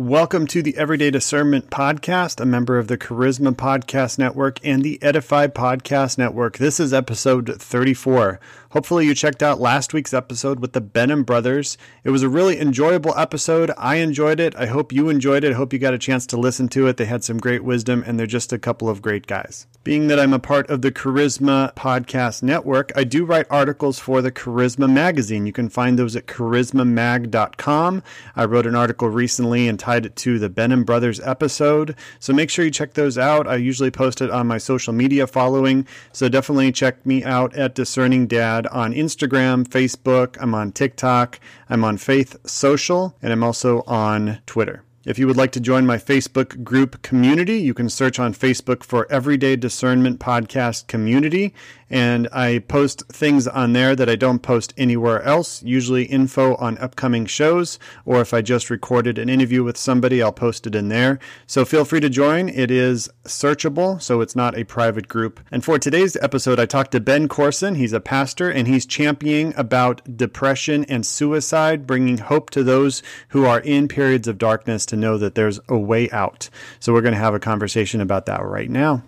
Welcome to the Everyday Discernment Podcast, a member of the Charisma Podcast Network and the Edify Podcast Network. This is episode 34. Hopefully, you checked out last week's episode with the Benham brothers. It was a really enjoyable episode. I enjoyed it. I hope you enjoyed it. I hope you got a chance to listen to it. They had some great wisdom, and they're just a couple of great guys. Being that I'm a part of the Charisma Podcast Network, I do write articles for the Charisma Magazine. You can find those at charismamag.com. I wrote an article recently and tied to the Benham Brothers episode. So make sure you check those out. I usually post it on my social media following. So definitely check me out at Discerning Dad on Instagram, Facebook, I'm on TikTok, I'm on Faith Social, and I'm also on Twitter. If you would like to join my Facebook group community, you can search on Facebook for Everyday Discernment Podcast Community. And I post things on there that I don't post anywhere else, usually info on upcoming shows, or if I just recorded an interview with somebody, I'll post it in there. So feel free to join. It is searchable, so it's not a private group. And for today's episode, I talked to Ben Courson. He's a pastor and he's championing about depression and suicide, bringing hope to those who are in periods of darkness know that there's a way out. So we're going to have a conversation about that right now.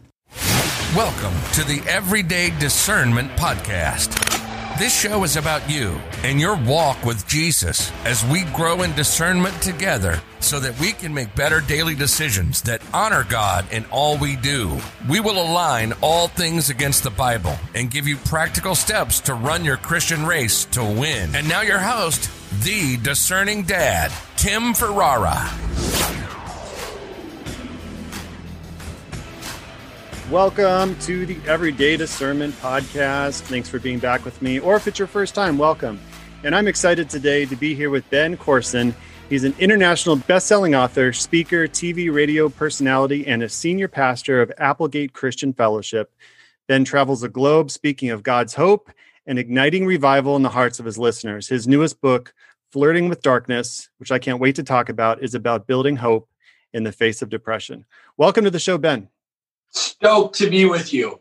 Welcome to the Everyday Discernment Podcast. This show is about you and your walk with Jesus as we grow in discernment together so that we can make better daily decisions that honor God in all we do. We will align all things against the Bible and give you practical steps to run your Christian race to win. And now, your host, the discerning dad, Tim Ferrara. Welcome to the Everyday Discernment Podcast. Thanks for being back with me. Or if it's your first time, welcome. And I'm excited today to be here with Ben Courson. He's an international best-selling author, speaker, TV, radio personality, and a senior pastor of Applegate Christian Fellowship. Ben travels the globe speaking of God's hope and igniting revival in the hearts of his listeners. His newest book, Flirting with Darkness, which I can't wait to talk about, is about building hope in the face of depression. Welcome to the show, Ben stoked to be with you.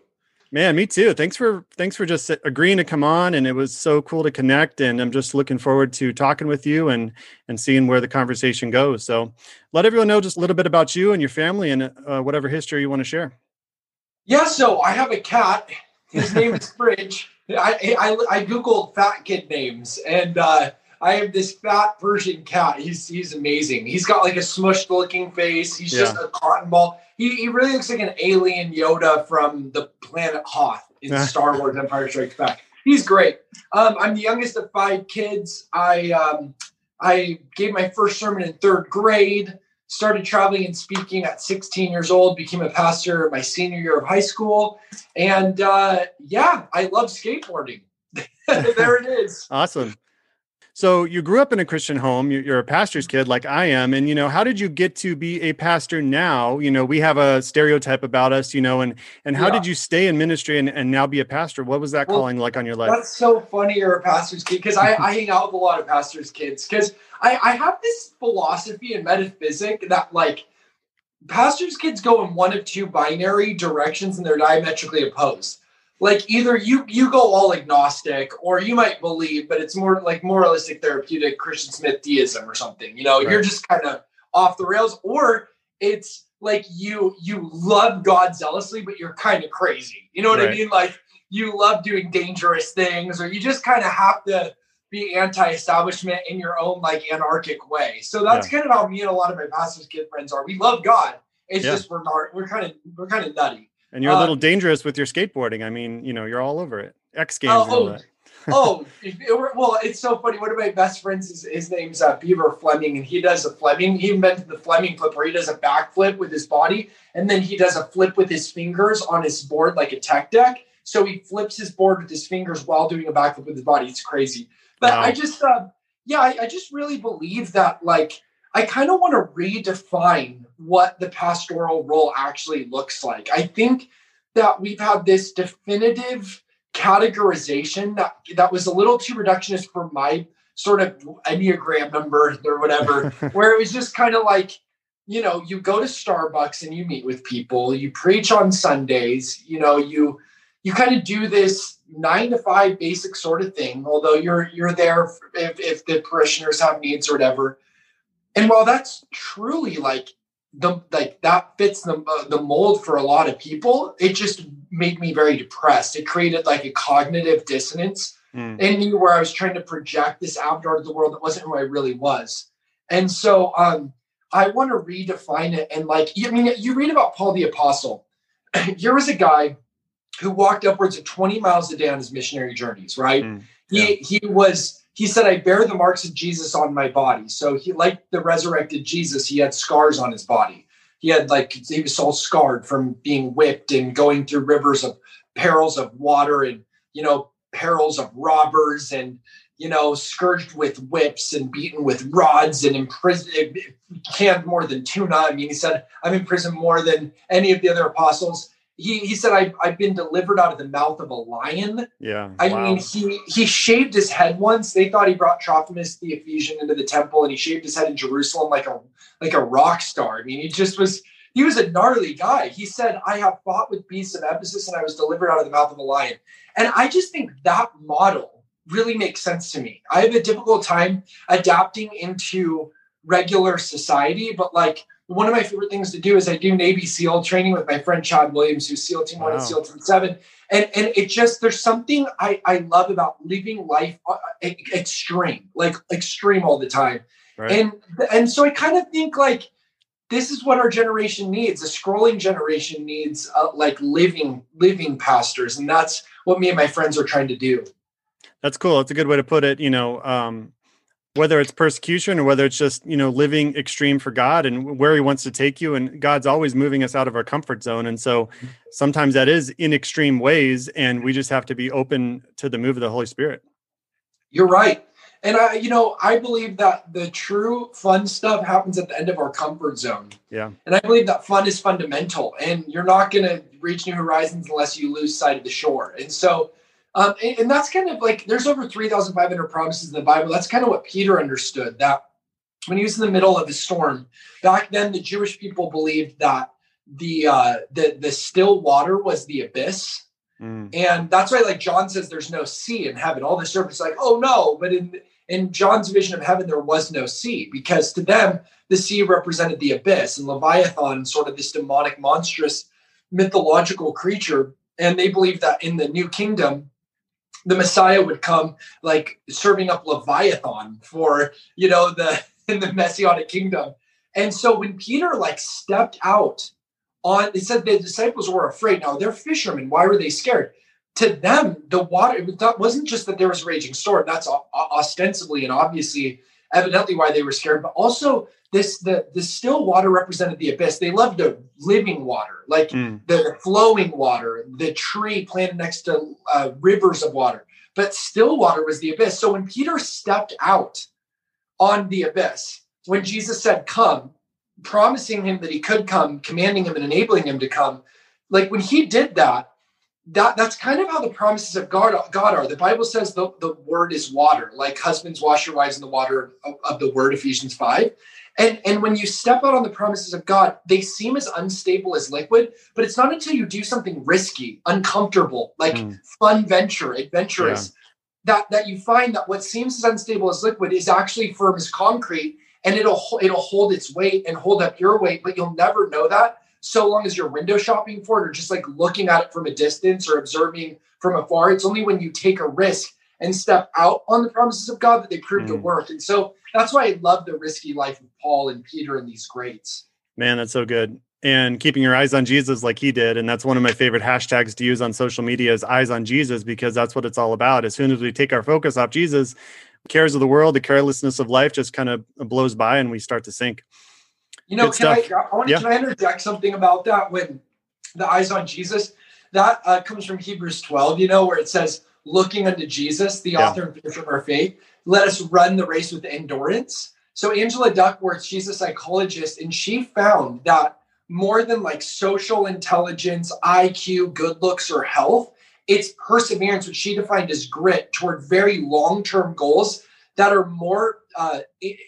Man, me too. Thanks for thanks for just agreeing to come on, and it was so cool to connect. And I'm just looking forward to talking with you and and seeing where the conversation goes. So, let everyone know just a little bit about you and your family and uh, whatever history you want to share. Yeah, so I have a cat. His name is Fridge. I, I I googled fat kid names, and uh, I have this fat Persian cat. He's he's amazing. He's got like a smushed looking face. He's yeah. just a cotton ball he, he really looks like an alien Yoda from the planet Hoth in Star Wars Empire Strikes Back. He's great. Um, I'm the youngest of five kids. I um, I gave my first sermon in third grade. Started traveling and speaking at 16 years old. Became a pastor my senior year of high school, and uh, yeah, I love skateboarding. there it is. Awesome. So you grew up in a Christian home. You're a pastor's mm-hmm. kid, like I am. And you know, how did you get to be a pastor now? You know, we have a stereotype about us. You know, and and how yeah. did you stay in ministry and, and now be a pastor? What was that well, calling like on your life? That's so funny. You're a pastor's kid because I, I hang out with a lot of pastors' kids because I I have this philosophy and metaphysic that like pastors' kids go in one of two binary directions and they're diametrically opposed like either you you go all agnostic or you might believe but it's more like moralistic therapeutic christian smith deism or something you know right. you're just kind of off the rails or it's like you you love god zealously but you're kind of crazy you know what right. i mean like you love doing dangerous things or you just kind of have to be anti-establishment in your own like anarchic way so that's yeah. kind of how me and a lot of my pastors kid friends are we love god it's yeah. just we're not we're kind of we're kind of nutty and you're a little uh, dangerous with your skateboarding. I mean, you know, you're all over it. X Games. Oh, oh, oh well, it's so funny. One of my best friends, is, his name's uh, Beaver Fleming, and he does a Fleming. He invented the Fleming flip, where he does a backflip with his body, and then he does a flip with his fingers on his board like a tech deck. So he flips his board with his fingers while doing a backflip with his body. It's crazy. But wow. I just, uh, yeah, I, I just really believe that, like, I kind of want to redefine what the pastoral role actually looks like. I think that we've had this definitive categorization that that was a little too reductionist for my sort of enneagram number or whatever, where it was just kind of like, you know, you go to Starbucks and you meet with people, you preach on Sundays, you know, you you kind of do this nine to five basic sort of thing, although you're you're there if, if the parishioners have needs or whatever and while that's truly like the like that fits the uh, the mold for a lot of people, it just made me very depressed. It created like a cognitive dissonance mm. in me where I was trying to project this avatar of the world that wasn't who I really was. And so um I want to redefine it and like I mean you read about Paul the apostle. Here was a guy who walked upwards of 20 miles a day on his missionary journeys, right? Mm. Yeah. He he was he said, I bear the marks of Jesus on my body. So he, like the resurrected Jesus, he had scars on his body. He had like, he was all scarred from being whipped and going through rivers of perils of water and, you know, perils of robbers and, you know, scourged with whips and beaten with rods and imprisoned, eh, canned more than tuna. I mean, he said, I'm in prison more than any of the other apostles he, he said I've, i've been delivered out of the mouth of a lion. Yeah i wow. mean he he shaved his head once. They thought he brought trophimus the ephesian into the temple and he shaved his head in jerusalem like a like a rock star. I mean he just was he was a gnarly guy. He said i have fought with beasts of ephesus and i was delivered out of the mouth of a lion. And i just think that model really makes sense to me. I have a difficult time adapting into regular society but like one of my favorite things to do is I do Navy SEAL training with my friend Chad Williams, who's SEAL Team One and SEAL Team Seven, and and it just there's something I I love about living life uh, extreme, like extreme all the time, right. and and so I kind of think like this is what our generation needs. A scrolling generation needs uh, like living living pastors, and that's what me and my friends are trying to do. That's cool. That's a good way to put it. You know, um, whether it's persecution or whether it's just you know living extreme for god and where he wants to take you and god's always moving us out of our comfort zone. And so sometimes that is in extreme ways and we just have to be open to the move of the holy spirit. You're right. And i you know i believe that the true fun stuff happens at the end of our comfort zone. Yeah. And i believe that fun is fundamental and you're not going to reach new horizons unless you lose sight of the shore. And so um, and, and, that's kind of like there's over 3,500 promises in the Bible. That's kind of what Peter understood that when he was in the middle of the storm, back then the Jewish people believed that the uh, the the still water was the abyss. Mm. And that's why, like John says, there's no sea in heaven. All the servants like, oh no, but in in John's vision of heaven, there was no sea because to them the sea represented the abyss, and Leviathan, sort of this demonic, monstrous, mythological creature. And they believed that in the new kingdom, the Messiah would come like serving up Leviathan for, you know, the in the messianic kingdom. And so when Peter like stepped out on, he said the disciples were afraid. Now they're fishermen. Why were they scared? To them, the water it wasn't just that there was a raging storm. That's ostensibly and obviously, evidently, why they were scared. But also, this the the still water represented the abyss. They loved the living water, like mm. the flowing water, the tree planted next to uh, rivers of water. But still water was the abyss. So when Peter stepped out on the abyss, when Jesus said, "Come," promising him that he could come, commanding him and enabling him to come, like when he did that, that that's kind of how the promises of God, God are. The Bible says the, the word is water, like husbands wash your wives in the water of, of the word, Ephesians 5. And, and when you step out on the promises of God, they seem as unstable as liquid, but it's not until you do something risky, uncomfortable, like mm. fun venture, adventurous, yeah. that, that you find that what seems as unstable as liquid is actually firm as concrete and it'll it'll hold its weight and hold up your weight, but you'll never know that so long as you're window shopping for it or just like looking at it from a distance or observing from afar. It's only when you take a risk and step out on the promises of God that they prove mm. to work. And so that's why I love the risky life of Paul and Peter and these greats. Man, that's so good. And keeping your eyes on Jesus like he did. And that's one of my favorite hashtags to use on social media is eyes on Jesus because that's what it's all about. As soon as we take our focus off Jesus, cares of the world, the carelessness of life just kind of blows by and we start to sink. You know, can I, I, want, yeah. can I interject something about that when the eyes on Jesus? That uh, comes from Hebrews 12, you know, where it says, looking unto Jesus, the yeah. author and finisher of our faith, let us run the race with endurance. So Angela Duckworth, she's a psychologist, and she found that more than like social intelligence, IQ, good looks, or health, it's perseverance, which she defined as grit toward very long-term goals that are more uh,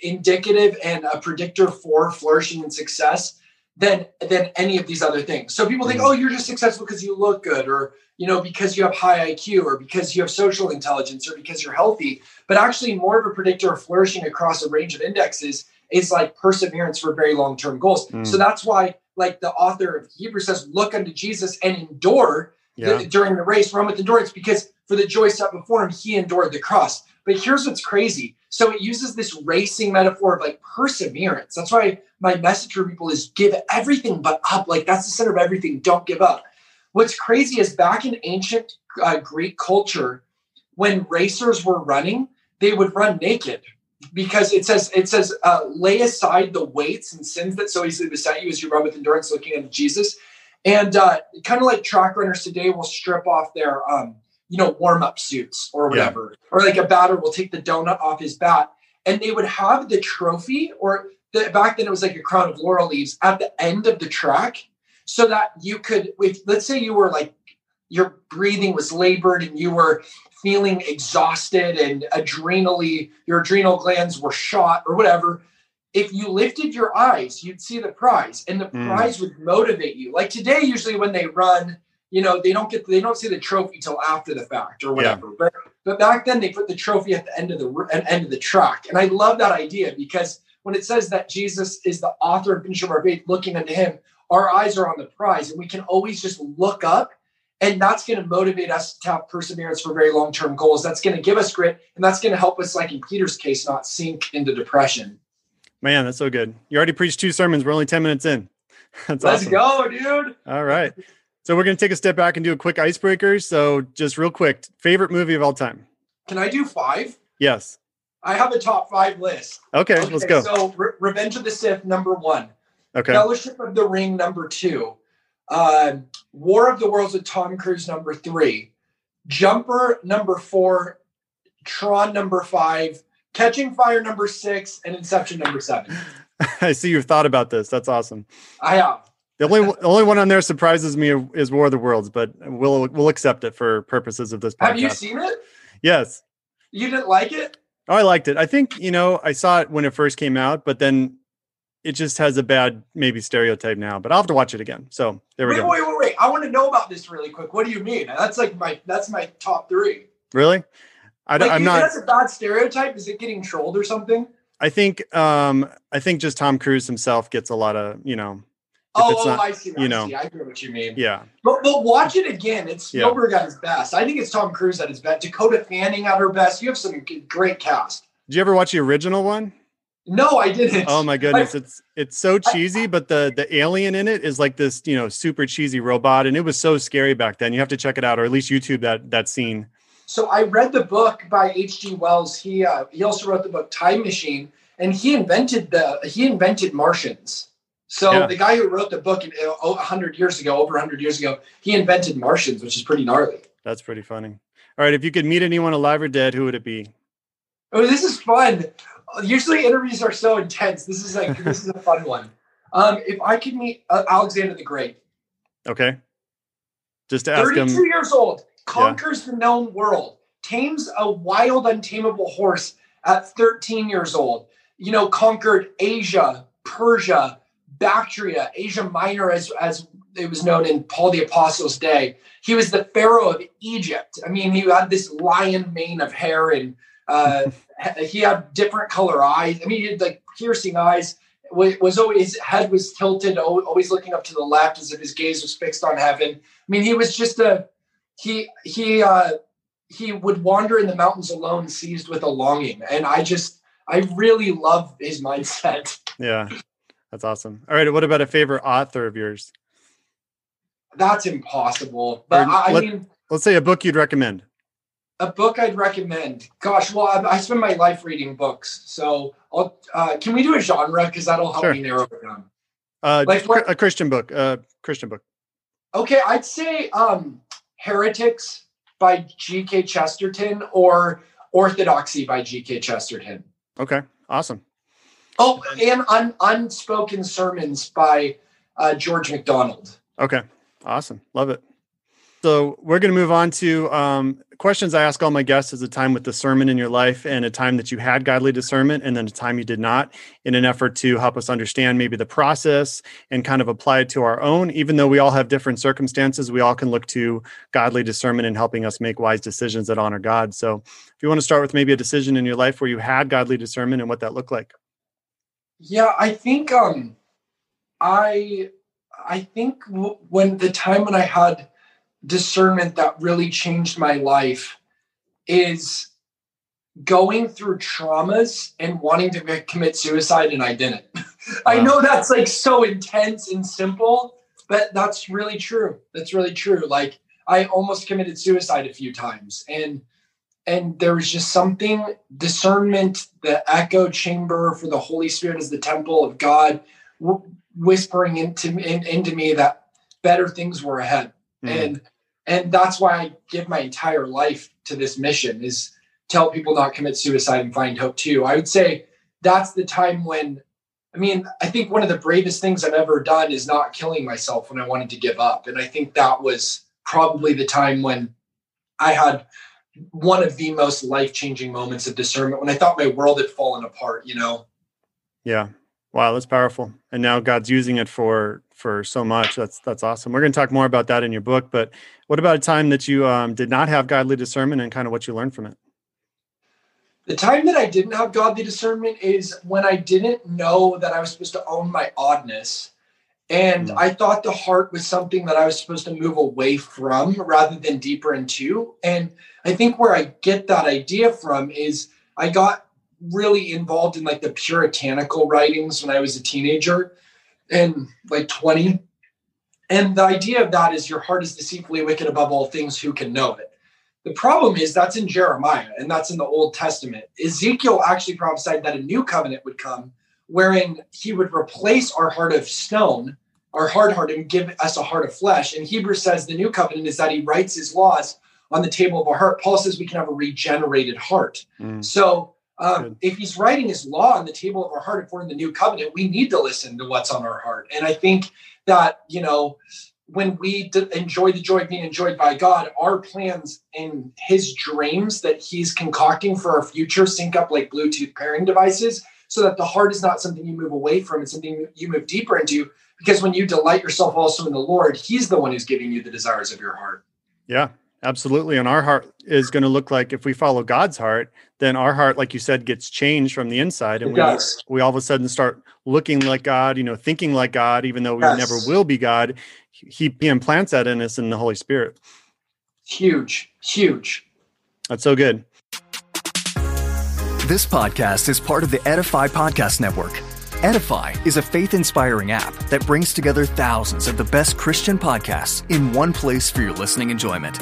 indicative and a predictor for flourishing and success than than any of these other things. So people think, mm. oh, you're just successful because you look good, or you know, because you have high IQ, or because you have social intelligence, or because you're healthy. But actually, more of a predictor of flourishing across a range of indexes is like perseverance for very long term goals. Mm. So that's why, like the author of Hebrews says, look unto Jesus and endure Yeah. the- during the race, run with endurance, because for the joy set before him, he endured the cross. But here's what's crazy. So it uses this racing metaphor of like perseverance. That's why my message for people is give everything but up. Like that's the center of everything. Don't give up. What's crazy is back in ancient uh, Greek culture, when racers were running, they would run naked because it says it says uh, lay aside the weights and sins that so easily beset you as you run with endurance, looking at Jesus. And uh, kind of like track runners today will strip off their um, you know warm up suits or Yeah. whatever, or like a batter will take the donut off his bat, and they would have the trophy or the, back then it was like a crown of laurel leaves at the end of the track so that you could if let's say you were like your breathing was labored and you were feeling exhausted and adrenally your adrenal glands were shot or whatever if you lifted your eyes you'd see the prize and the Mm. prize would motivate you. Like today usually when they run you know they don't get they don't see the trophy till after the fact or whatever but but back then they put the trophy at the end of the end of the track. And i love that idea because when it says that jesus is the author and finisher of our faith looking unto him our eyes are on the prize and we can always just look up and that's going to motivate us to have perseverance for very long-term goals. That's going to give us grit and that's going to help us like in peter's case not sink into depression Man, that's so good. You already preached two sermons. We're only 10 minutes in. That's let's awesome. go dude All right. So we're going to take a step back and do a quick icebreaker. So just real quick, favorite movie of all time? can i do five Yes. i have a top five list Okay, let's go. so Re- revenge of the sith number one Okay. Fellowship of the Ring number two, uh, War of the Worlds with Tom Cruise number three, Jumper number four, Tron number five, Catching Fire number six, and Inception number seven. I see you've thought about this. That's awesome. I have. The only the only one on there surprises me is War of the Worlds, but we'll we'll accept it for purposes of this podcast. Have you seen it? Yes. You didn't like it? Oh, I liked it. I think, you know, I saw it when it first came out, but then it just has a bad maybe stereotype now, but I'll have to watch it again. So there we Wait, go. wait, wait, wait. I want to know about this really quick. What do you mean? That's like my that's my top three. Really? I, Like, am not, That's a bad stereotype. Is it getting trolled or something? I think, um, I think just Tom Cruise himself gets a lot of, you know, Oh, it's oh, not- I see. you I know. see. I hear what you mean. yeah. But, but watch it again. It's Yeah. Spielberg at his best. I think it's Tom Cruise at his best. Dakota Fanning at her best. You have some great cast. Did you ever watch the original one? No, I didn't. Oh my goodness, it's it's so cheesy, but the the alien in it is like this, you know, super cheesy robot, and it was so scary back then. You have to check it out, or at least YouTube that that scene. So I read the book by H.G. Wells. He uh, he also wrote the book Time Machine, and he invented the he invented Martians. So Yeah. the guy who wrote the book a hundred years ago, over hundred years ago, he invented Martians, which is pretty gnarly. That's pretty funny. All right, if you could meet anyone alive or dead, who would it be? Oh, this is fun. Usually interviews are so intense. This is like this is a fun one. Um, if I could meet uh, Alexander the Great, Okay, just to ask 32 him. years old, conquers the known world, tames a wild, untamable horse at 13 years old. You know, conquered Asia, Persia, Bactria, Asia Minor, as as it was known in Paul the Apostle's day. He was the pharaoh of Egypt. I mean, he had this lion mane of hair, and uh, he had different color eyes. I mean, he had like piercing eyes. Was always his head was tilted, always looking up to the left, as if his gaze was fixed on heaven. I mean, he was just a he he uh he would wander in the mountains alone, seized with a longing. And I just I really love his mindset. Yeah, that's awesome. All right, what about a favorite author of yours? That's impossible. But Or I, let- mean, Let's say a book you'd recommend. a book I'd recommend. Gosh, well, I, I spend my life reading books, so I'll, uh, can we do a genre because that'll help Sure. me narrow it down. Uh, Like what- a Christian book. Uh, Christian book. Okay, I'd say um, Heretics by G.K. Chesterton or Orthodoxy by G.K. Chesterton. Okay, awesome. Oh, and un- Unspoken Sermons by uh, George MacDonald. Okay, awesome. Love it. So we're going to move on to um, questions I ask all my guests as a time with discernment in your life and a time that you had godly discernment and then a time you did not in an effort to help us understand maybe the process and kind of apply it to our own. Even though we all have different circumstances, we all can look to godly discernment in helping us make wise decisions that honor God. So if you want to start with maybe a decision in your life where you had godly discernment and what that looked like. Yeah, I think um I I think when the time when I had discernment that really changed my life is going through traumas and wanting to commit suicide and I didn't. I know that's like so intense and simple, but that's really true. That's really true. Like I almost committed suicide a few times and and there was just something discernment the echo chamber for the holy spirit is the temple of god w- whispering into in, into me that better things were ahead mm. and and that's why i give my entire life to this mission is tell people not commit suicide and find hope too i would say that's the time when i mean i think one of the bravest things i've ever done is not killing myself when i wanted to give up and i think that was probably the time when i had one of the most life changing moments of discernment when I thought my world had fallen apart, you know? Yeah. Wow, that's powerful. And now God's using it for for so much. That's that's awesome. We're going to talk more about that in your book. But what about a time that you um, did not have godly discernment and kind of what you learned from it? The time that I didn't have godly discernment is when I didn't know that I was supposed to own my oddness and mm. I thought the heart was something that I was supposed to move away from rather than deeper into. And I think where I get that idea from is I got really involved in like the puritanical writings when I was a teenager and like 20. And the idea of that is your heart is deceitfully wicked above all things, who can know it? The problem is that's in Jeremiah and that's in the Old Testament. Ezekiel actually prophesied that a new covenant would come wherein he would replace our heart of stone, our hard heart, and give us a heart of flesh. And Hebrews says the new covenant is that he writes his laws on the table of our heart. Paul says we can have a regenerated heart. Mm. So um, if he's writing his law on the table of our heart, if we're in the new covenant, we need to listen to what's on our heart. And I think that, you know, when we d- enjoy the joy of being enjoyed by God, our plans and his dreams that he's concocting for our future sync up like Bluetooth pairing devices so that the heart is not something you move away from, it's something you move deeper into. Because when you delight yourself also in the Lord, He's the one who's giving you the desires of your heart. Yeah, absolutely. And our heart is going to look like if we follow God's heart, then our heart, like you said, gets changed from the inside, and it we does. we all of a sudden start looking like God, you know, thinking like God, even though we yes. never will be God. He, he implants that in us in the Holy Spirit. Huge, huge. That's so good. This podcast is part of the Edify Podcast Network. Edify is a faith inspiring app that brings together thousands of the best Christian podcasts in one place for your listening enjoyment.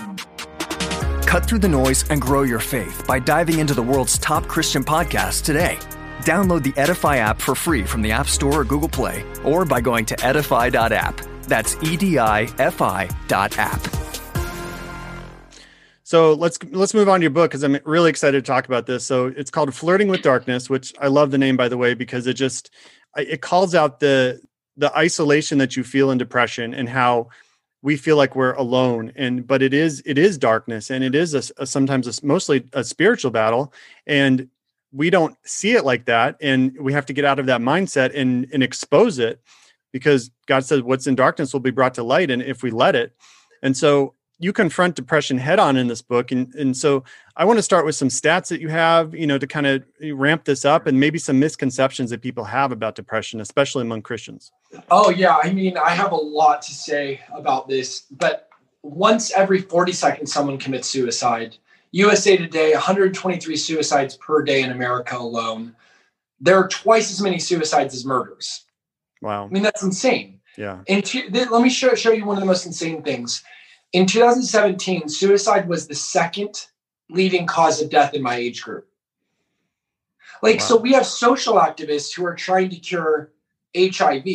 Cut through the noise and grow your faith by diving into the world's top Christian podcasts today. Download the Edify app for free from the App Store or Google Play, or by going to edify.app. That's E D I F I dot app. So let's let's move on to your book because I'm really excited to talk about this. So it's called Flirting with Darkness, which I love the name by the way because it just it calls out the the isolation that you feel in depression and how we feel like we're alone and but it is it is darkness and it is a, a sometimes a, mostly a spiritual battle and we don't see it like that and we have to get out of that mindset and and expose it because God says what's in darkness will be brought to light and if we let it and so you confront depression head on in this book and and so i want to start with some stats that you have you know to kind of ramp this up and maybe some misconceptions that people have about depression especially among christians. Oh yeah i mean i have a lot to say about this but once every 40 seconds someone commits suicide usa today 123 suicides per day in america alone. There are twice as many suicides as murders. Wow. I mean that's insane. Yeah. And to, let me show, show you one of the most insane things in 2017, suicide was the second leading cause of death in my age group. Like, wow. so we have social activists who are trying to cure HIV.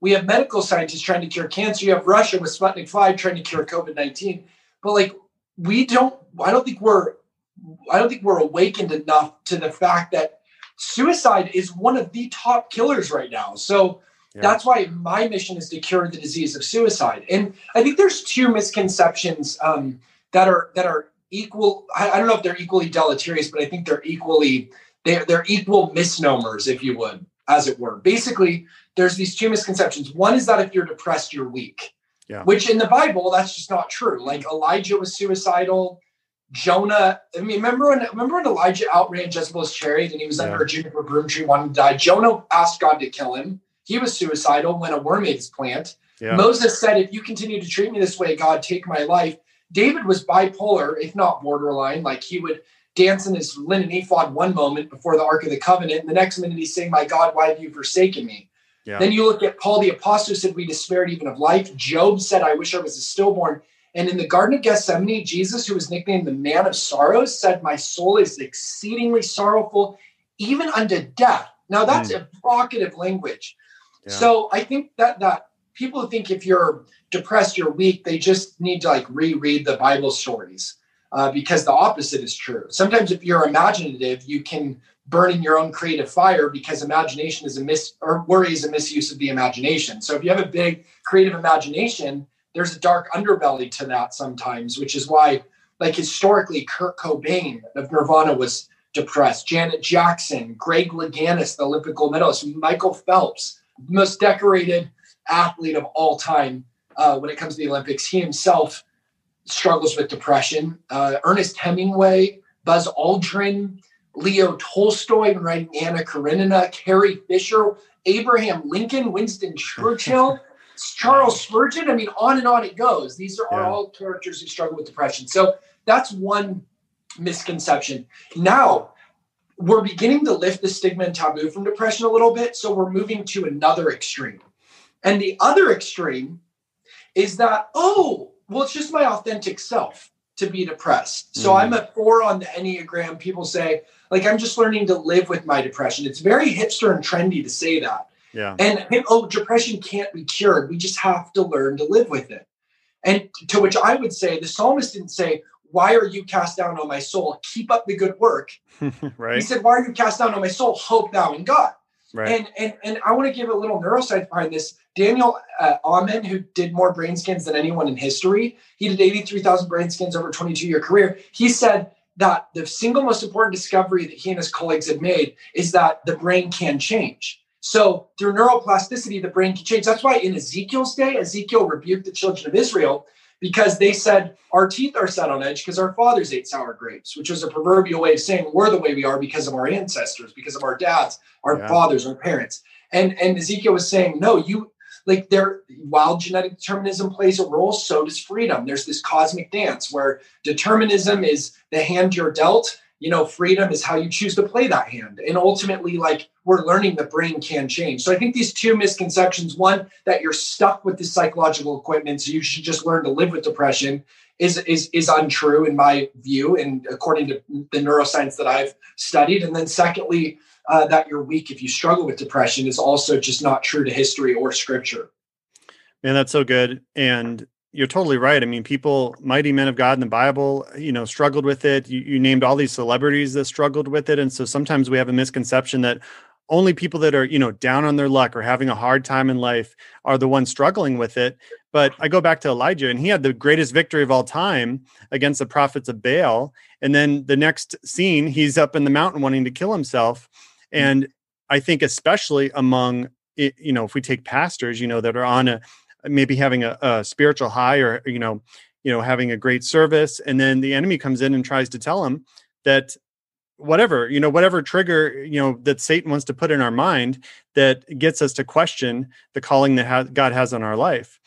We have medical scientists trying to cure cancer. You have Russia with Sputnik 5 trying to cure COVID 19. But like, we don't, I don't think we're, I don't think we're awakened enough to the fact that suicide is one of the top killers right now. So yeah. That's why my mission is to cure the disease of suicide. And I think there's two misconceptions um, that are that are equal. I, I, don't know if they're equally deleterious, but I think they're equally they're they're equal misnomers, if you would, as it were. Basically, there's these two misconceptions. One is that if you're depressed, you're weak. Yeah. Which in the Bible, that's just not true. Like Elijah was suicidal. Jonah, I mean, remember when remember when Elijah outran Jezebel's chariot and he was yeah. under a juniper broom tree wanting to die? Jonah asked God to kill him. He was suicidal when a worm ate his plant. Yeah. Moses said, If you continue to treat me this way, God, take my life. David was bipolar, if not borderline. Like he would dance in his linen ephod one moment before the Ark of the Covenant, and the next minute he's saying, My God, why have you forsaken me? Yeah. Then you look at Paul the Apostle said, We despaired even of life. Job said, I wish I was a stillborn. And in the Garden of Gethsemane, Jesus, who was nicknamed the Man of Sorrows, said, My soul is exceedingly sorrowful, even unto death. Now that's mm. evocative language. So I think that that people think if you're depressed, you're weak, they just need to like reread the Bible stories uh, because the opposite is true. Sometimes if you're imaginative, you can burn in your own creative fire because imagination is a mis or worry is a misuse of the imagination. So if you have a big creative imagination, there's a dark underbelly to that sometimes, which is why, like historically, Kurt Cobain of Nirvana was depressed. Janet Jackson, Greg Louganis, the Olympic gold medalist, Michael Phelps, most decorated athlete of all time uh, when it comes to the Olympics. He himself struggles with depression. Uh, Ernest Hemingway, Buzz Aldrin, Leo Tolstoy, writing Anna Karenina, Carrie Fisher, Abraham Lincoln, Winston Churchill, Charles Spurgeon. I mean, on and on it goes. These are, yeah. are all characters who struggle with depression. So that's one misconception. Now, we're beginning to lift the stigma and taboo from depression a little bit. So we're moving to another extreme. And the other extreme is that, oh, well, it's just my authentic self to be depressed. So mm. I'm a four on the Enneagram. People say, like, I'm just learning to live with my depression. It's very hipster and trendy to say that. Yeah. And oh, depression can't be cured. We just have to learn to live with it. And to which I would say, the psalmist didn't say, Why are you cast down on my soul? Keep up the good work. right. He said, Why are you cast down on my soul? Hope thou in God. Right. And and and I want to give a little neuroscience behind this. Daniel uh, Amen, who did more brain scans than anyone in history, he did 83,000 brain scans over a 22 year career. He said that the single most important discovery that he and his colleagues had made is that the brain can change. So through neuroplasticity, the brain can change. That's why in Ezekiel's day, Ezekiel rebuked the children of Israel because they said, Our teeth are set on edge because our fathers ate sour grapes, which was a proverbial way of saying we're the way we are because of our ancestors, because of our dads, our yeah. fathers, our parents. And, and Ezekiel was saying, No, you like there while genetic determinism plays a role, so does freedom. There's this cosmic dance where determinism is the hand you're dealt you know freedom is how you choose to play that hand. And ultimately like we're learning the brain can change. So i think these two misconceptions one that you're stuck with this psychological equipment so you should just learn to live with depression is is is untrue in my view and according to the neuroscience that i've studied. And then secondly uh, that you're weak if you struggle with depression is also just not true to history or scripture. And that's so good. And you're totally right. I mean, people, mighty men of God in the Bible, you know, struggled with it. You, you, named all these celebrities that struggled with it. And so sometimes we have a misconception that only people that are, you know, down on their luck or having a hard time in life are the ones struggling with it. But I go back to Elijah and he had the greatest victory of all time against the prophets of Baal. And then the next scene, he's up in the mountain wanting to kill himself. Mm. And I think, especially among, you know, if we take pastors, you know, that are on a, maybe having a, a spiritual high or you know you know having a great service and then the enemy comes in and tries to tell him that whatever you know whatever trigger you know that satan wants to put in our mind that gets us to question the calling that ha- god has on our life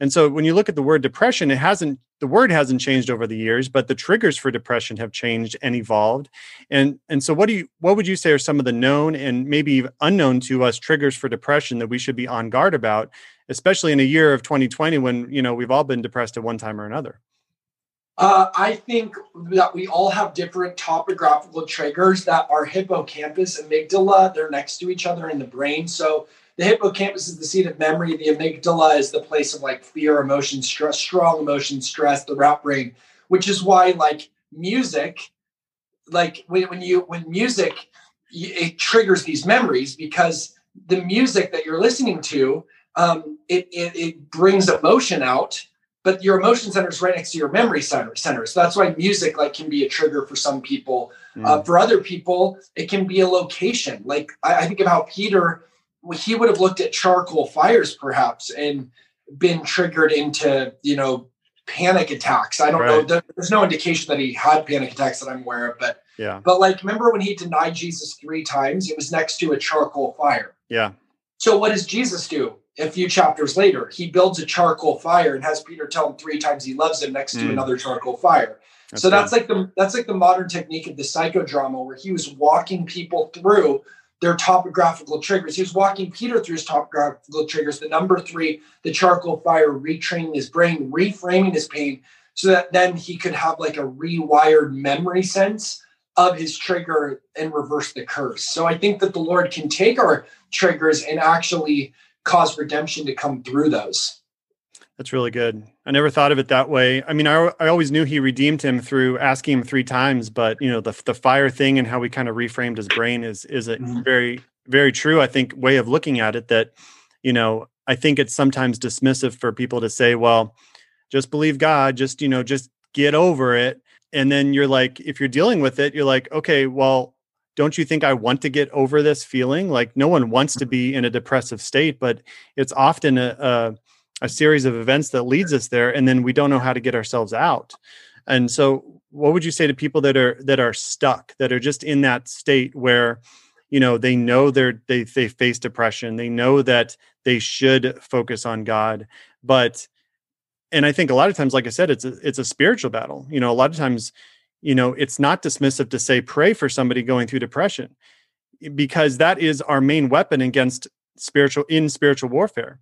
and so when you look at the word depression it hasn't the word hasn't changed over the years but the triggers for depression have changed and evolved and and so what do you what would you say are some of the known and maybe unknown to us triggers for depression that we should be on guard about especially in a year of 2020 when you know we've all been depressed at one time or another uh, I think that we all have different topographical triggers that our hippocampus amygdala, they're next to each other in the brain. So the hippocampus is the seat of memory. The amygdala is the place of like fear, emotion, stress, strong emotion, stress, the rat brain, which is why like music, like when, when you, when music, it triggers these memories because the music that you're listening to, um, it, it, it brings emotion out but your emotion center is right next to your memory center, center. So that's why music like can be a trigger for some people. Mm. Uh, for other people, it can be a location. Like I, I, think of how Peter he would have looked at charcoal fires perhaps and been triggered into you know panic attacks. I don't right. know. There's no indication that he had panic attacks that I'm aware of, but yeah. But like, remember when he denied Jesus three times? It was next to a charcoal fire. Yeah. So what does Jesus do? A few chapters later, he builds a charcoal fire and has Peter tell him three times he loves him next mm. to another charcoal fire. That's so that's like the that's like the modern technique of the psychodrama where he was walking people through their topographical triggers. He was walking Peter through his topographical triggers. The number three, the charcoal fire, retraining his brain, reframing his pain, so that then he could have like a rewired memory sense of his trigger and reverse the curse. So I think that the Lord can take our triggers and actually cause redemption to come through those. That's really good. I never thought of it that way. I mean, I, I always knew he redeemed him through asking him three times, but you know, the the fire thing and how we kind of reframed his brain is is a mm-hmm. very very true. I think way of looking at it. That you know, I think it's sometimes dismissive for people to say, "Well, just believe God. Just you know, just get over it." And then you're like, if you're dealing with it, you're like, okay, well, don't you think I want to get over this feeling? Like no one wants to be in a depressive state, but it's often a, a a series of events that leads us there and then we don't know how to get ourselves out. And so what would you say to people that are that are stuck that are just in that state where you know they know they're they they face depression they know that they should focus on god but and i think a lot of times like i said it's a, it's a spiritual battle. You know a lot of times you know it's not dismissive to say pray for somebody going through depression because that is our main weapon against spiritual in spiritual warfare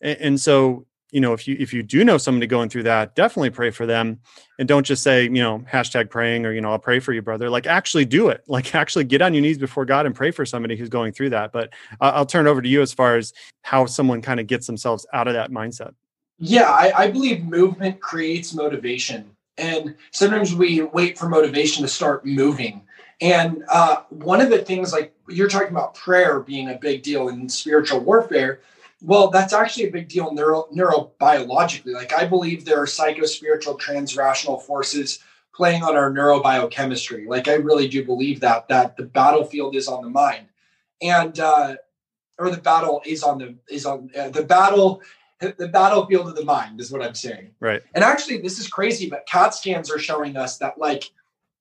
and, and so you know if you if you do know somebody going through that definitely pray for them and don't just say you know hashtag praying or you know i'll pray for you brother. Like actually do it. Like actually get on your knees before god and pray for somebody who's going through that but uh, i'll turn over to you as far as how someone kind of gets themselves out of that mindset. Yeah I, I believe movement creates motivation and sometimes we wait for motivation to start moving and uh, one of the things like you're talking about prayer being a big deal in spiritual warfare well, that's actually a big deal neuro, neurobiologically. Like, I believe there are psychospiritual transrational forces playing on our neurobiochemistry. Like, I really do believe that, that the battlefield is on the mind. And, uh, or the battle is on the, is on uh, the battle, the battlefield of the mind is what I'm saying. Right. And actually, this is crazy, but CAT scans are showing us that like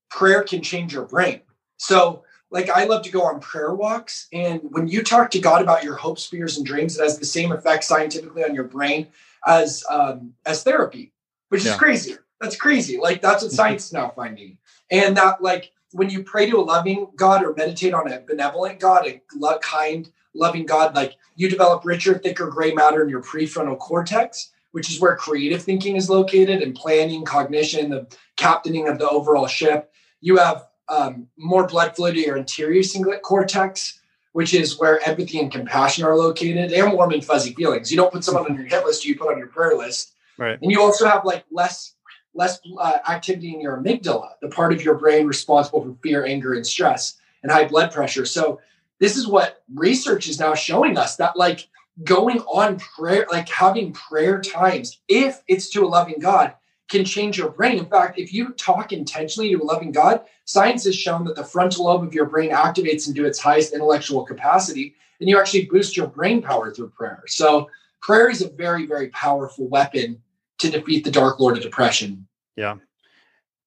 prayer can change your brain. So, like I love to go on prayer walks. And when you talk to God about your hopes, fears, and dreams, it has the same effect scientifically on your brain as um, as therapy, which yeah. is crazy. That's crazy. Like that's what science is now finding. And that like when you pray to a loving God or meditate on a benevolent God, a kind, loving God, like you develop richer, thicker gray matter in your prefrontal cortex, which is where creative thinking is located and planning, cognition, the captaining of the overall ship. You have um, more blood flow to your anterior cingulate cortex, which is where empathy and compassion are located, and warm and fuzzy feelings. You don't put someone on your hit list; you put on your prayer list. Right. And you also have like less less uh, activity in your amygdala, the part of your brain responsible for fear, anger, and stress, and high blood pressure. So this is what research is now showing us that like going on prayer, like having prayer times, if it's to a loving God, can change your brain. In fact, if you talk intentionally to a loving God, science has shown that the frontal lobe of your brain activates into its highest intellectual capacity, and you actually boost your brain power through prayer. So, prayer is a very, very powerful weapon to defeat the dark lord of depression. Yeah.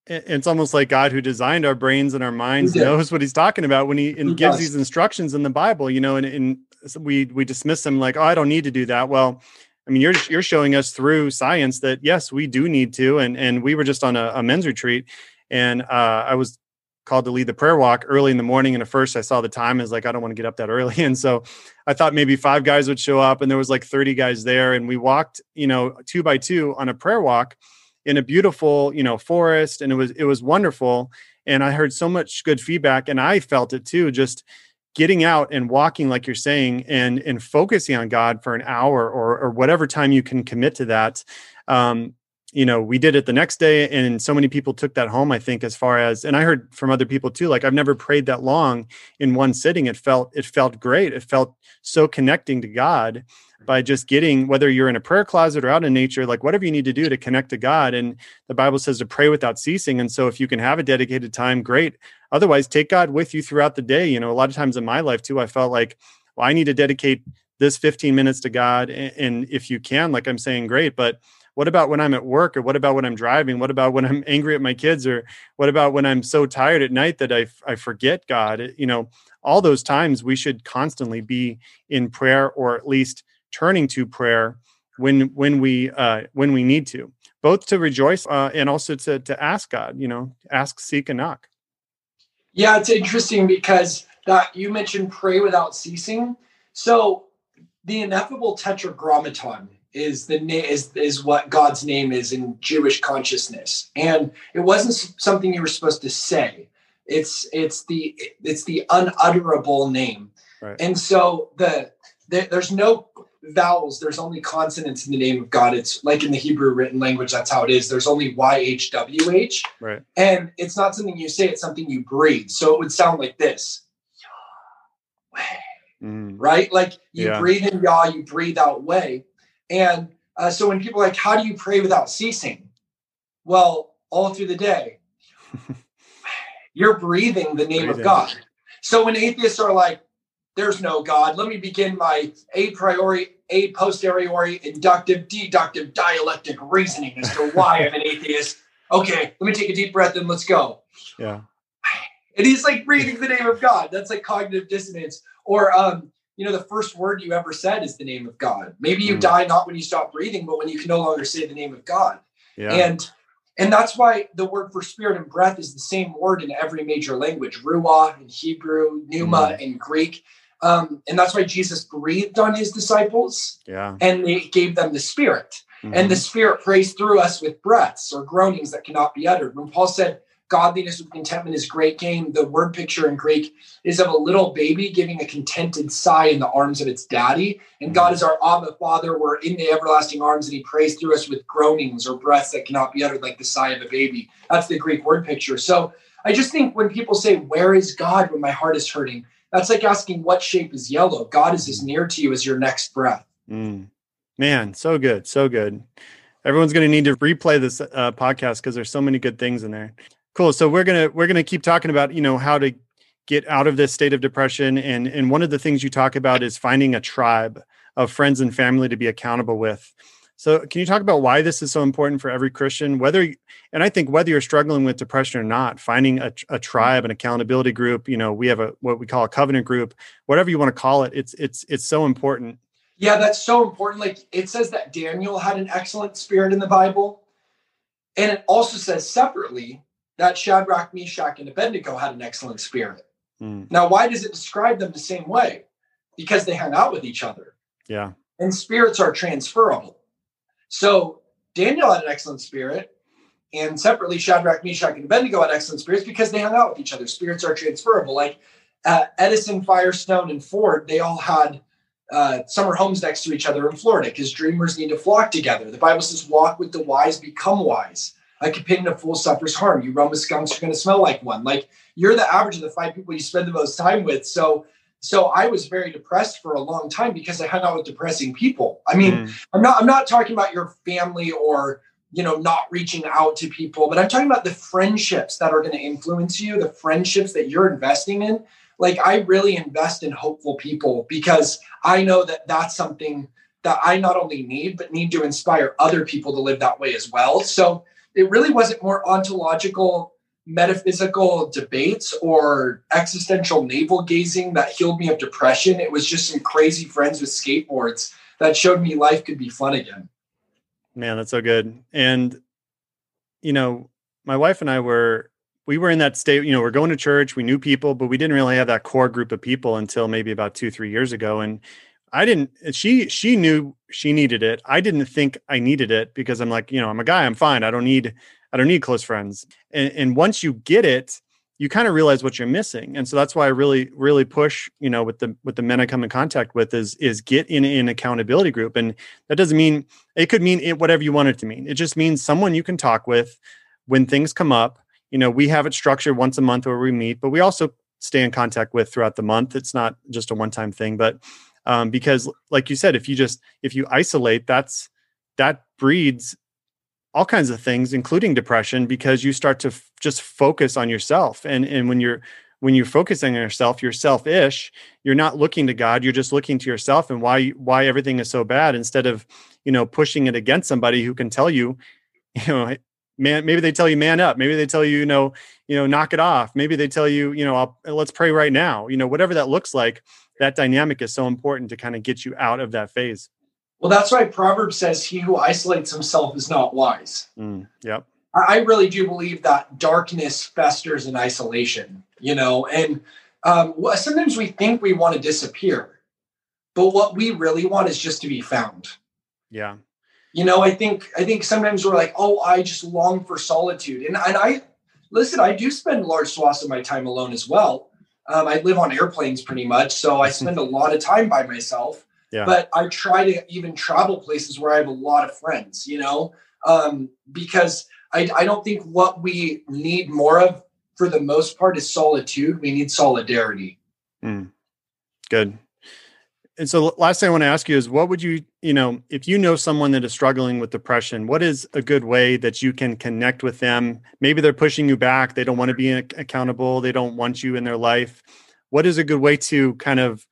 It's almost like God, who designed our brains and our minds, knows what He's talking about when He, he gives does. these instructions in the Bible. You know, and, and we we dismiss them like, "Oh, I don't need to do that." Well, I mean, you're you're showing us through science that yes, we do need to. And and we were just on a, a men's retreat, and uh, I was called to lead the prayer walk early in the morning. And at first, I saw the time is like I don't want to get up that early, and so I thought maybe five guys would show up, and there was like 30 guys there, and we walked, you know, two by two on a prayer walk in a beautiful, you know, forest, and it was it was wonderful. And I heard so much good feedback, and I felt it too. Just getting out and walking like you're saying and and focusing on god for an hour or or whatever time you can commit to that. Um you know we did it the next day and so many people took that home i think as far as and i heard from other people too like i've never prayed that long in one sitting. It felt it felt great. It felt so connecting to god by just getting whether you're in a prayer closet or out in nature like whatever you need to do to connect to god. And the bible says to pray without ceasing. And so if you can have a dedicated time great. Otherwise take god with you throughout the day. You know a lot of times in my life too i felt like well i need to dedicate this 15 minutes to god. And, if you can like i'm saying great. But what about when i'm at work? Or what about when i'm driving? What about when i'm angry at my kids? Or what about when i'm so tired at night that i, I forget god? You know all those times we should constantly be in prayer or at least turning to prayer when when we uh, when we need to both to rejoice uh, and also to to ask god you know ask seek and knock yeah it's interesting because that you mentioned pray without ceasing so the ineffable tetragrammaton is the name is is what God's name is in Jewish consciousness, and it wasn't something you were supposed to say. It's it's the it's the unutterable name, right. and so the, the there's no vowels. There's only consonants in the name of God. It's like in the Hebrew written language. That's how it is. There's only Y H W H, right? And it's not something you say. It's something you breathe. So it would sound like this. Mm. Right? Like you yeah. breathe in Yah, you breathe out way. And uh, so when people are like, how do you pray without ceasing? Well, all through the day, you're breathing the name breathing. of God. So when atheists are like, there's no God, let me begin my a priori, a posteriori, inductive, deductive, dialectic reasoning as to why I'm an atheist. Okay, let me take a deep breath and let's go. Yeah. And he's like breathing the name of God. That's like cognitive dissonance. Or um, you know, the first word you ever said is the name of God. Maybe you mm. die not when you stop breathing, but when you can no longer say the name of God. Yeah. And and that's why the word for spirit and breath is the same word in every major language, ruah in Hebrew, pneuma mm. in Greek. Um, and that's why Jesus breathed on his disciples. Yeah. And they gave them the spirit. Mm-hmm. And the spirit prays through us with breaths or groanings that cannot be uttered. When Paul said, godliness with contentment is great gain. The word picture in Greek is of a little baby giving a contented sigh in the arms of its daddy. And God is our Abba Father. We're in the everlasting arms, and He prays through us with groanings or breaths that cannot be uttered like the sigh of a baby. That's the Greek word picture. So I just think when people say, Where is God when my heart is hurting? That's like asking, What shape is yellow? God is as near to you as your next breath. Mm. Man, so good. So good everyone's going to need to replay this uh, podcast because there's so many good things in there Cool. So we're gonna we're gonna keep talking about you know how to get out of this state of depression, and and one of the things you talk about is finding a tribe of friends and family to be accountable with. So can you talk about why this is so important for every Christian? Whether and I think whether you're struggling with depression or not, finding a, a tribe, an accountability group, you know, we have a what we call a covenant group, whatever you want to call it. It's it's it's so important. Yeah, that's so important. Like it says that Daniel had an excellent spirit in the Bible. And it also says separately that Shadrach, Meshach, and Abednego had an excellent spirit. Mm. Now, why does it describe them the same way? Because they hung out with each other. Yeah. And spirits are transferable. So Daniel had an excellent spirit, and separately, Shadrach, Meshach, and Abednego had excellent spirits because they hung out with each other. Spirits are transferable. Like uh, Edison, Firestone, and Ford, they all had uh, summer homes next to each other in Florida because dreamers need to flock together. The Bible says, walk with the wise, become wise. A companion of fool suffers harm. You run with skunks, you're going to smell like one. Like you're the average of the five people you spend the most time with. So, so I was very depressed for a long time because I hung out with depressing people. I mean, mm. I'm not, I'm not talking about your family or you know not reaching out to people, but I'm talking about the friendships that are going to influence you, the friendships that you're investing in. Like I really invest in hopeful people because I know that that's something that I not only need but need to inspire other people to live that way as well. So it really wasn't more ontological metaphysical debates or existential navel gazing that healed me of depression. It was just some crazy friends with skateboards that showed me life could be fun again. Man, that's so good. And you know, my wife and I were we were in that state, you know, we're going to church, we knew people, but we didn't really have that core group of people until maybe about 2-3 years ago and I didn't eh, she she knew she needed it. I didn't think I needed it because I'm like, you know, I'm a guy, I'm fine. I don't need I don't need close friends. And and once you get it, you kind of realize what you're missing. And so that's why I really really push, you know, with the with the men I come in contact with is is get in an accountability group. And that doesn't mean it could mean it whatever you want it to mean. It just means someone you can talk with when things come up. You know, we have it structured once a month where we meet, but we also stay in contact with throughout the month. It's not just a one-time thing, but um, because like you said if you just if you isolate that's that breeds all kinds of things including depression because you start to f- just focus on yourself and and when you're when you're focusing on yourself you're selfish you're not looking to god you're just looking to yourself and why why everything is so bad instead of you know, pushing it against somebody who can tell you, you know, man, maybe they tell you man up, maybe they tell you, you know, you know, knock it off. Maybe they tell you, you know, I'll, let's pray right now. You know, whatever that looks like, that dynamic is so important to kind of get you out of that phase. Well, that's why Proverbs says, "He who isolates himself is not wise." Mm, yep. I really do believe that darkness festers in isolation. You know, and um, sometimes we think we want to disappear, but what we really want is just to be found. Yeah. You know, I think I think sometimes we're like, oh, I just long for solitude, and and I listen. I do spend large swaths of my time alone as well. Um, I live on airplanes pretty much, so I spend a lot of time by myself. Yeah. But I try to even travel places where I have a lot of friends, you know, um, because I, I don't think what we need more of for the most part is solitude. We need solidarity. Mm. Good. And so last thing I want to ask you is what would you, you know, if you know someone that is struggling with depression, what is a good way that you can connect with them? Maybe they're pushing you back, they don't want to be accountable, they don't want you in their life. What is a good way to kind of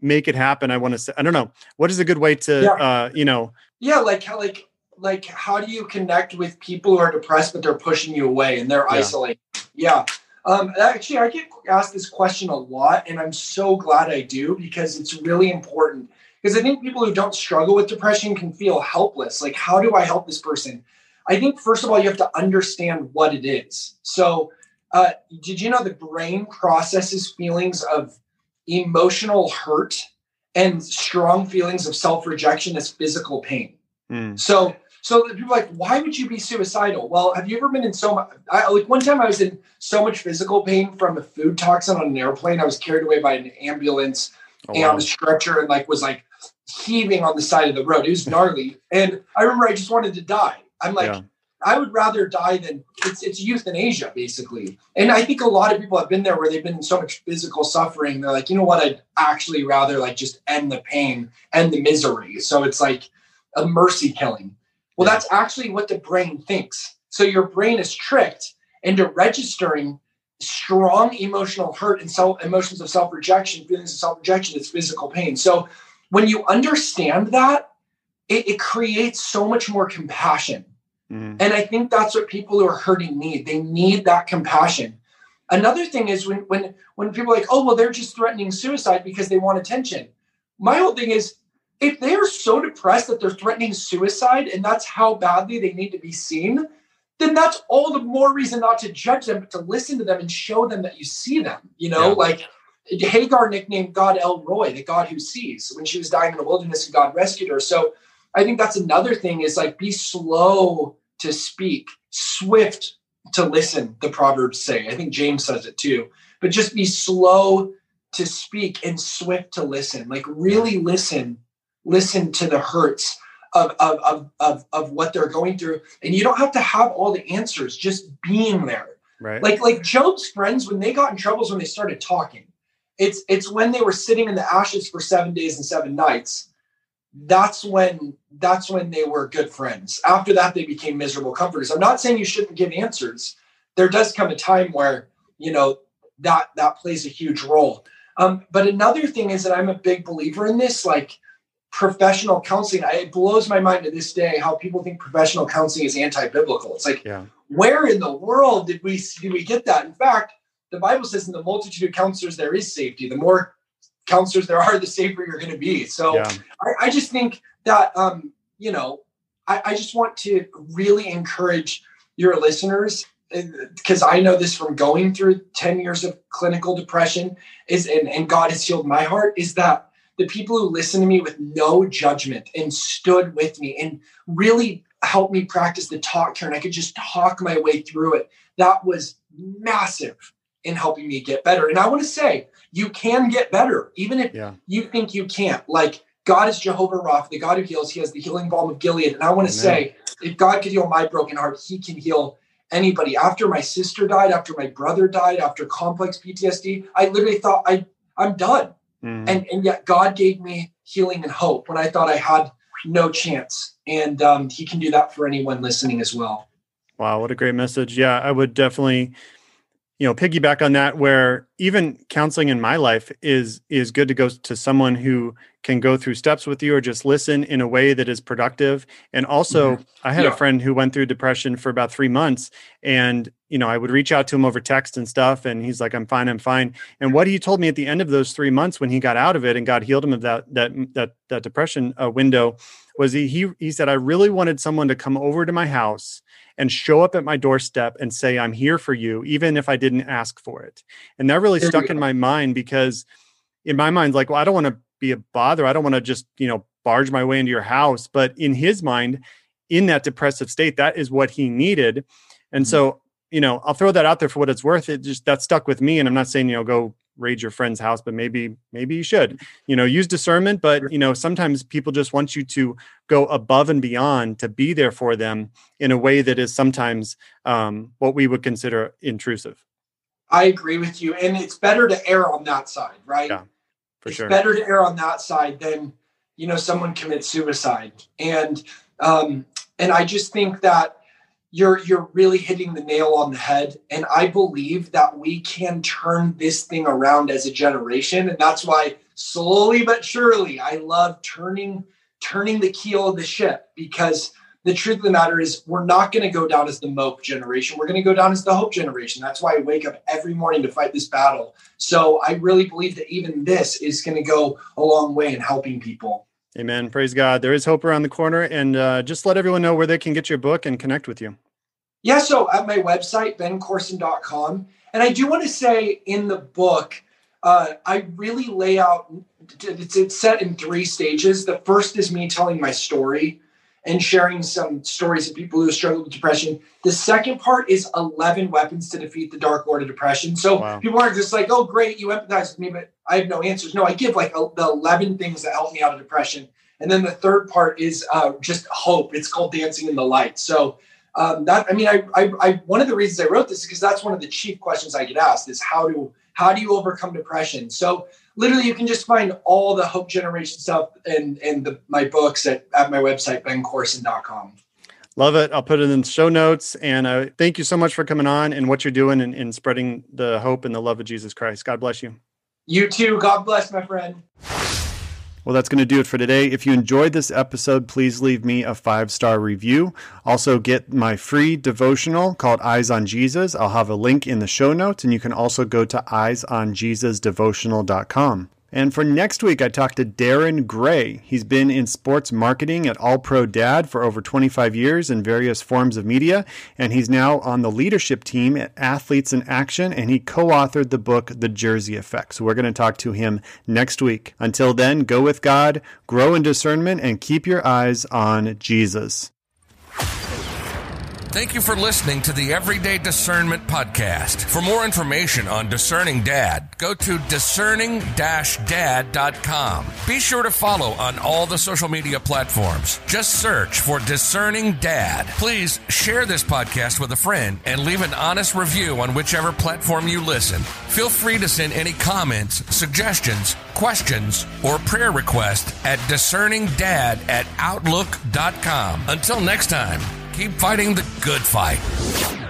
make it happen? I want to say I don't know. What is a good way to yeah. uh, you know, Yeah, like how like like how do you connect with people who are depressed but they're pushing you away and they're yeah. isolating? Yeah. Um, actually, I get asked this question a lot, and I'm so glad I do because it's really important. Because I think people who don't struggle with depression can feel helpless. Like, how do I help this person? I think, first of all, you have to understand what it is. So, uh, did you know the brain processes feelings of emotional hurt and strong feelings of self rejection as physical pain? Mm. So, so people are like, why would you be suicidal? Well, have you ever been in so much? I, like one time I was in so much physical pain from a food toxin on an airplane. I was carried away by an ambulance oh, and wow. on a stretcher and like was like heaving on the side of the road. It was gnarly. and I remember I just wanted to die. I'm like, yeah. I would rather die than it's, it's euthanasia basically. And I think a lot of people have been there where they've been in so much physical suffering. They're like, you know what? I'd actually rather like just end the pain end the misery. So it's like a mercy killing. Well, that's actually what the brain thinks. So your brain is tricked into registering strong emotional hurt and self emotions of self-rejection, feelings of self-rejection, it's physical pain. So when you understand that, it, it creates so much more compassion. Mm. And I think that's what people who are hurting need. They need that compassion. Another thing is when when when people are like, oh well, they're just threatening suicide because they want attention. My whole thing is if they're so depressed that they're threatening suicide and that's how badly they need to be seen, then that's all the more reason not to judge them, but to listen to them and show them that you see them. You know, yeah. like Hagar nicknamed God El Roi, the God who sees, when she was dying in the wilderness and God rescued her. So I think that's another thing is like be slow to speak, swift to listen, the Proverbs say. I think James says it too. But just be slow to speak and swift to listen. Like really listen listen to the hurts of, of, of, of, of what they're going through. And you don't have to have all the answers, just being there. Right. Like like Job's friends, when they got in troubles when they started talking. It's it's when they were sitting in the ashes for seven days and seven nights. That's when that's when they were good friends. After that, they became miserable comforters. I'm not saying you shouldn't give answers. There does come a time where you know that that plays a huge role. Um, but another thing is that I'm a big believer in this. Like professional counseling. It blows my mind to this day how people think professional counseling is anti-biblical. It's like, yeah. where in the world did we did we get that? In fact, the Bible says, "In the multitude of counselors, there is safety." The more counselors there are, the safer you're going to be. So, yeah. I, I, just think that um, you know, I, I just want to really encourage your listeners because I know this from going through 10 years of clinical depression is and, and God has healed my heart is that the people who listened to me with no judgment and stood with me and really helped me practice the talk care and I could just talk my way through it. That was massive in helping me get better. And I want to say, you can get better, even if yeah. you think you can't. Like God is Jehovah Rapha, the God who heals. He has the healing balm of Gilead. And I want to say, if God could heal my broken heart, He can heal anybody. After my sister died, after my brother died, after complex PTSD, I literally thought I I'm done. Mm. And and yet God gave me healing and hope when I thought I had no chance. And um, He can do that for anyone listening as well. Wow, what a great message! Yeah, I would definitely, you know piggyback on that where even counseling in my life is is good to go to someone who can go through steps with you or just listen in a way that is productive and also mm-hmm. i had yeah. a friend who went through depression for about three months and you know i would reach out to him over text and stuff and he's like i'm fine i'm fine and what he told me at the end of those three months when he got out of it and god healed him of that that that, that depression uh, window was he, he he said i really wanted someone to come over to my house and show up at my doorstep and say, I'm here for you, even if I didn't ask for it. And that really stuck in my mind because in my mind, like, well, I don't want to be a bother. I don't want to just, you know, barge my way into your house. But in his mind, in that depressive state, that is what he needed. And mm-hmm. so, you know, I'll throw that out there for what it's worth. It just that stuck with me. And I'm not saying, you know, go raid your friend's house but maybe maybe you should you know use discernment but you know sometimes people just want you to go above and beyond to be there for them in a way that is sometimes um, what we would consider intrusive i agree with you and it's better to err on that side right yeah for it's sure better to err on that side than you know someone commits suicide and um and i just think that you're you're really hitting the nail on the head. And i believe that we can turn this thing around as a generation. And that's why slowly but surely i love turning turning the keel of the ship. Because the truth of the matter is we're not going to go down as the mope generation. We're going to go down as the hope generation. That's why i wake up every morning to fight this battle. So i really believe that even this is going to go a long way in helping people Amen. Praise God. There is hope around the corner. And uh, just let everyone know where they can get your book and connect with you. Yeah, so at my website, bencourson.com. And I do want to say in the book, uh, I really lay out, it's, it's set in three stages. The first is me telling my story and sharing some stories of people who struggle with depression. The second part is 11 weapons to defeat the dark lord of depression. So wow. people aren't just like, oh, great, you empathize with me, but I have no answers. No, I give like a, the 11 things that help me out of depression. And then the third part is uh, just hope. It's called Dancing in the Light. So um, that I mean, I, I, I, one of the reasons I wrote this is because that's one of the chief questions I get asked is how do how do you overcome depression? So literally, you can just find all the hope generation stuff and and the, my books at at my website bencourson.com. Love it. I'll put it in the show notes. And uh, thank you so much for coming on and what you're doing and, in spreading the hope and the love of Jesus Christ. God bless you. You too. God bless, my friend. Well, that's going to do it for today. If you enjoyed this episode, please leave me a five star review. Also, get my free devotional called Eyes on Jesus. I'll have a link in the show notes, and you can also go to eyesonjesusdevotional.com. And for next week, I talked to Darren Gray. He's been in sports marketing at All Pro Dad for over 25 years in various forms of media, and he's now on the leadership team at Athletes in Action, and he co authored the book, The Jersey Effect. So we're going to talk to him next week. Until then, go with God, grow in discernment, and keep your eyes on Jesus. Thank you for listening to the Everyday Discernment Podcast. For more information on Discerning Dad, go to discerning dad.com. Be sure to follow on all the social media platforms. Just search for Discerning Dad. Please share this podcast with a friend and leave an honest review on whichever platform you listen. Feel free to send any comments, suggestions, questions, or prayer requests at discerningdad at outlook.com. Until next time, keep fighting the good fight.